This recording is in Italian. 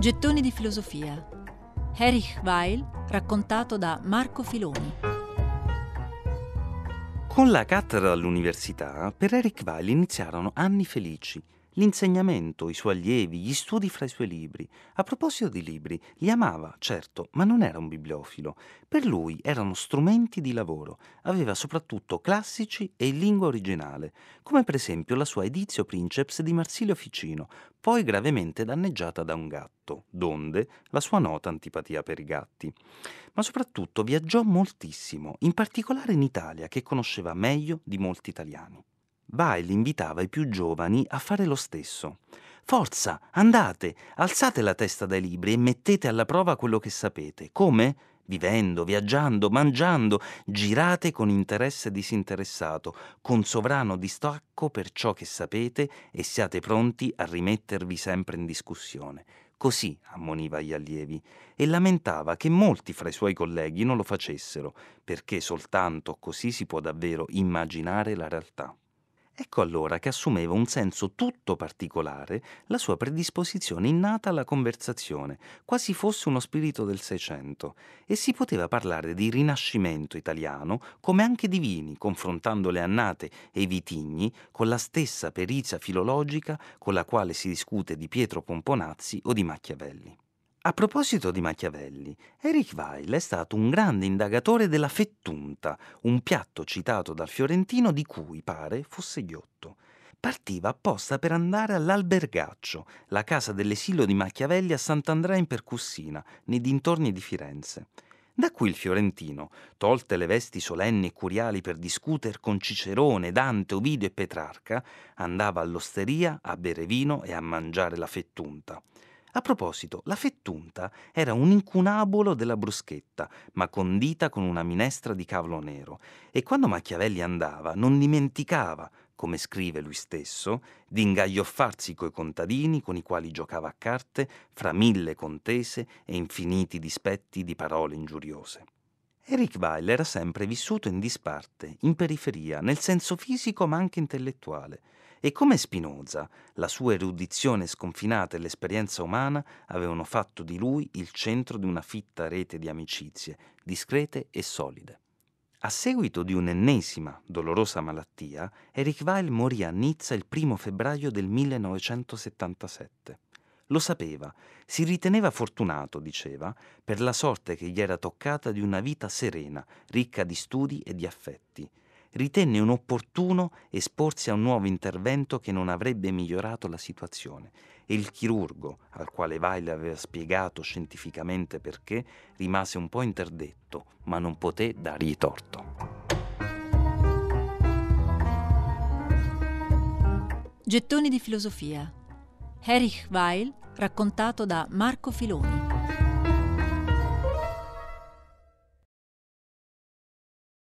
Gettoni di filosofia. Erich Weil, raccontato da Marco Filoni. Con la cattedra all'università, per Eric Weil iniziarono anni felici. L'insegnamento, i suoi allievi, gli studi fra i suoi libri. A proposito di libri, li amava, certo, ma non era un bibliofilo. Per lui erano strumenti di lavoro. Aveva soprattutto classici e in lingua originale, come per esempio la sua Edizio Princeps di Marsilio Ficino, poi gravemente danneggiata da un gatto, donde la sua nota antipatia per i gatti. Ma soprattutto viaggiò moltissimo, in particolare in Italia, che conosceva meglio di molti italiani. Weil invitava i più giovani a fare lo stesso. Forza, andate, alzate la testa dai libri e mettete alla prova quello che sapete. Come? Vivendo, viaggiando, mangiando, girate con interesse disinteressato, con sovrano distacco per ciò che sapete e siate pronti a rimettervi sempre in discussione. Così ammoniva gli allievi e lamentava che molti fra i suoi colleghi non lo facessero, perché soltanto così si può davvero immaginare la realtà. Ecco allora che assumeva un senso tutto particolare la sua predisposizione innata alla conversazione, quasi fosse uno spirito del Seicento, e si poteva parlare di rinascimento italiano come anche di vini, confrontando le annate e i vitigni con la stessa perizia filologica con la quale si discute di Pietro Pomponazzi o di Machiavelli. A proposito di Machiavelli, Eric Weil è stato un grande indagatore della fettunta, un piatto citato dal fiorentino di cui pare fosse ghiotto. Partiva apposta per andare all'Albergaccio, la casa dell'esilio di Machiavelli a Sant'Andrea in Percussina, nei dintorni di Firenze. Da qui il fiorentino, tolte le vesti solenni e curiali per discutere con Cicerone, Dante, Ovidio e Petrarca, andava all'osteria a bere vino e a mangiare la fettunta. A proposito, la fettunta era un incunabolo della bruschetta, ma condita con una minestra di cavolo nero, e quando Machiavelli andava non dimenticava, come scrive lui stesso, di ingaglioffarsi coi contadini con i quali giocava a carte fra mille contese e infiniti dispetti di parole ingiuriose. Eric Weil era sempre vissuto in disparte, in periferia, nel senso fisico ma anche intellettuale, e come Spinoza, la sua erudizione sconfinata e l'esperienza umana avevano fatto di lui il centro di una fitta rete di amicizie, discrete e solide. A seguito di un'ennesima dolorosa malattia, Eric Weil morì a Nizza il primo febbraio del 1977. Lo sapeva, si riteneva fortunato, diceva, per la sorte che gli era toccata di una vita serena, ricca di studi e di affetti ritenne inopportuno esporsi a un nuovo intervento che non avrebbe migliorato la situazione e il chirurgo, al quale Weil aveva spiegato scientificamente perché, rimase un po' interdetto, ma non poté dargli torto. Gettoni di filosofia. Erich Weil, raccontato da Marco Filoni.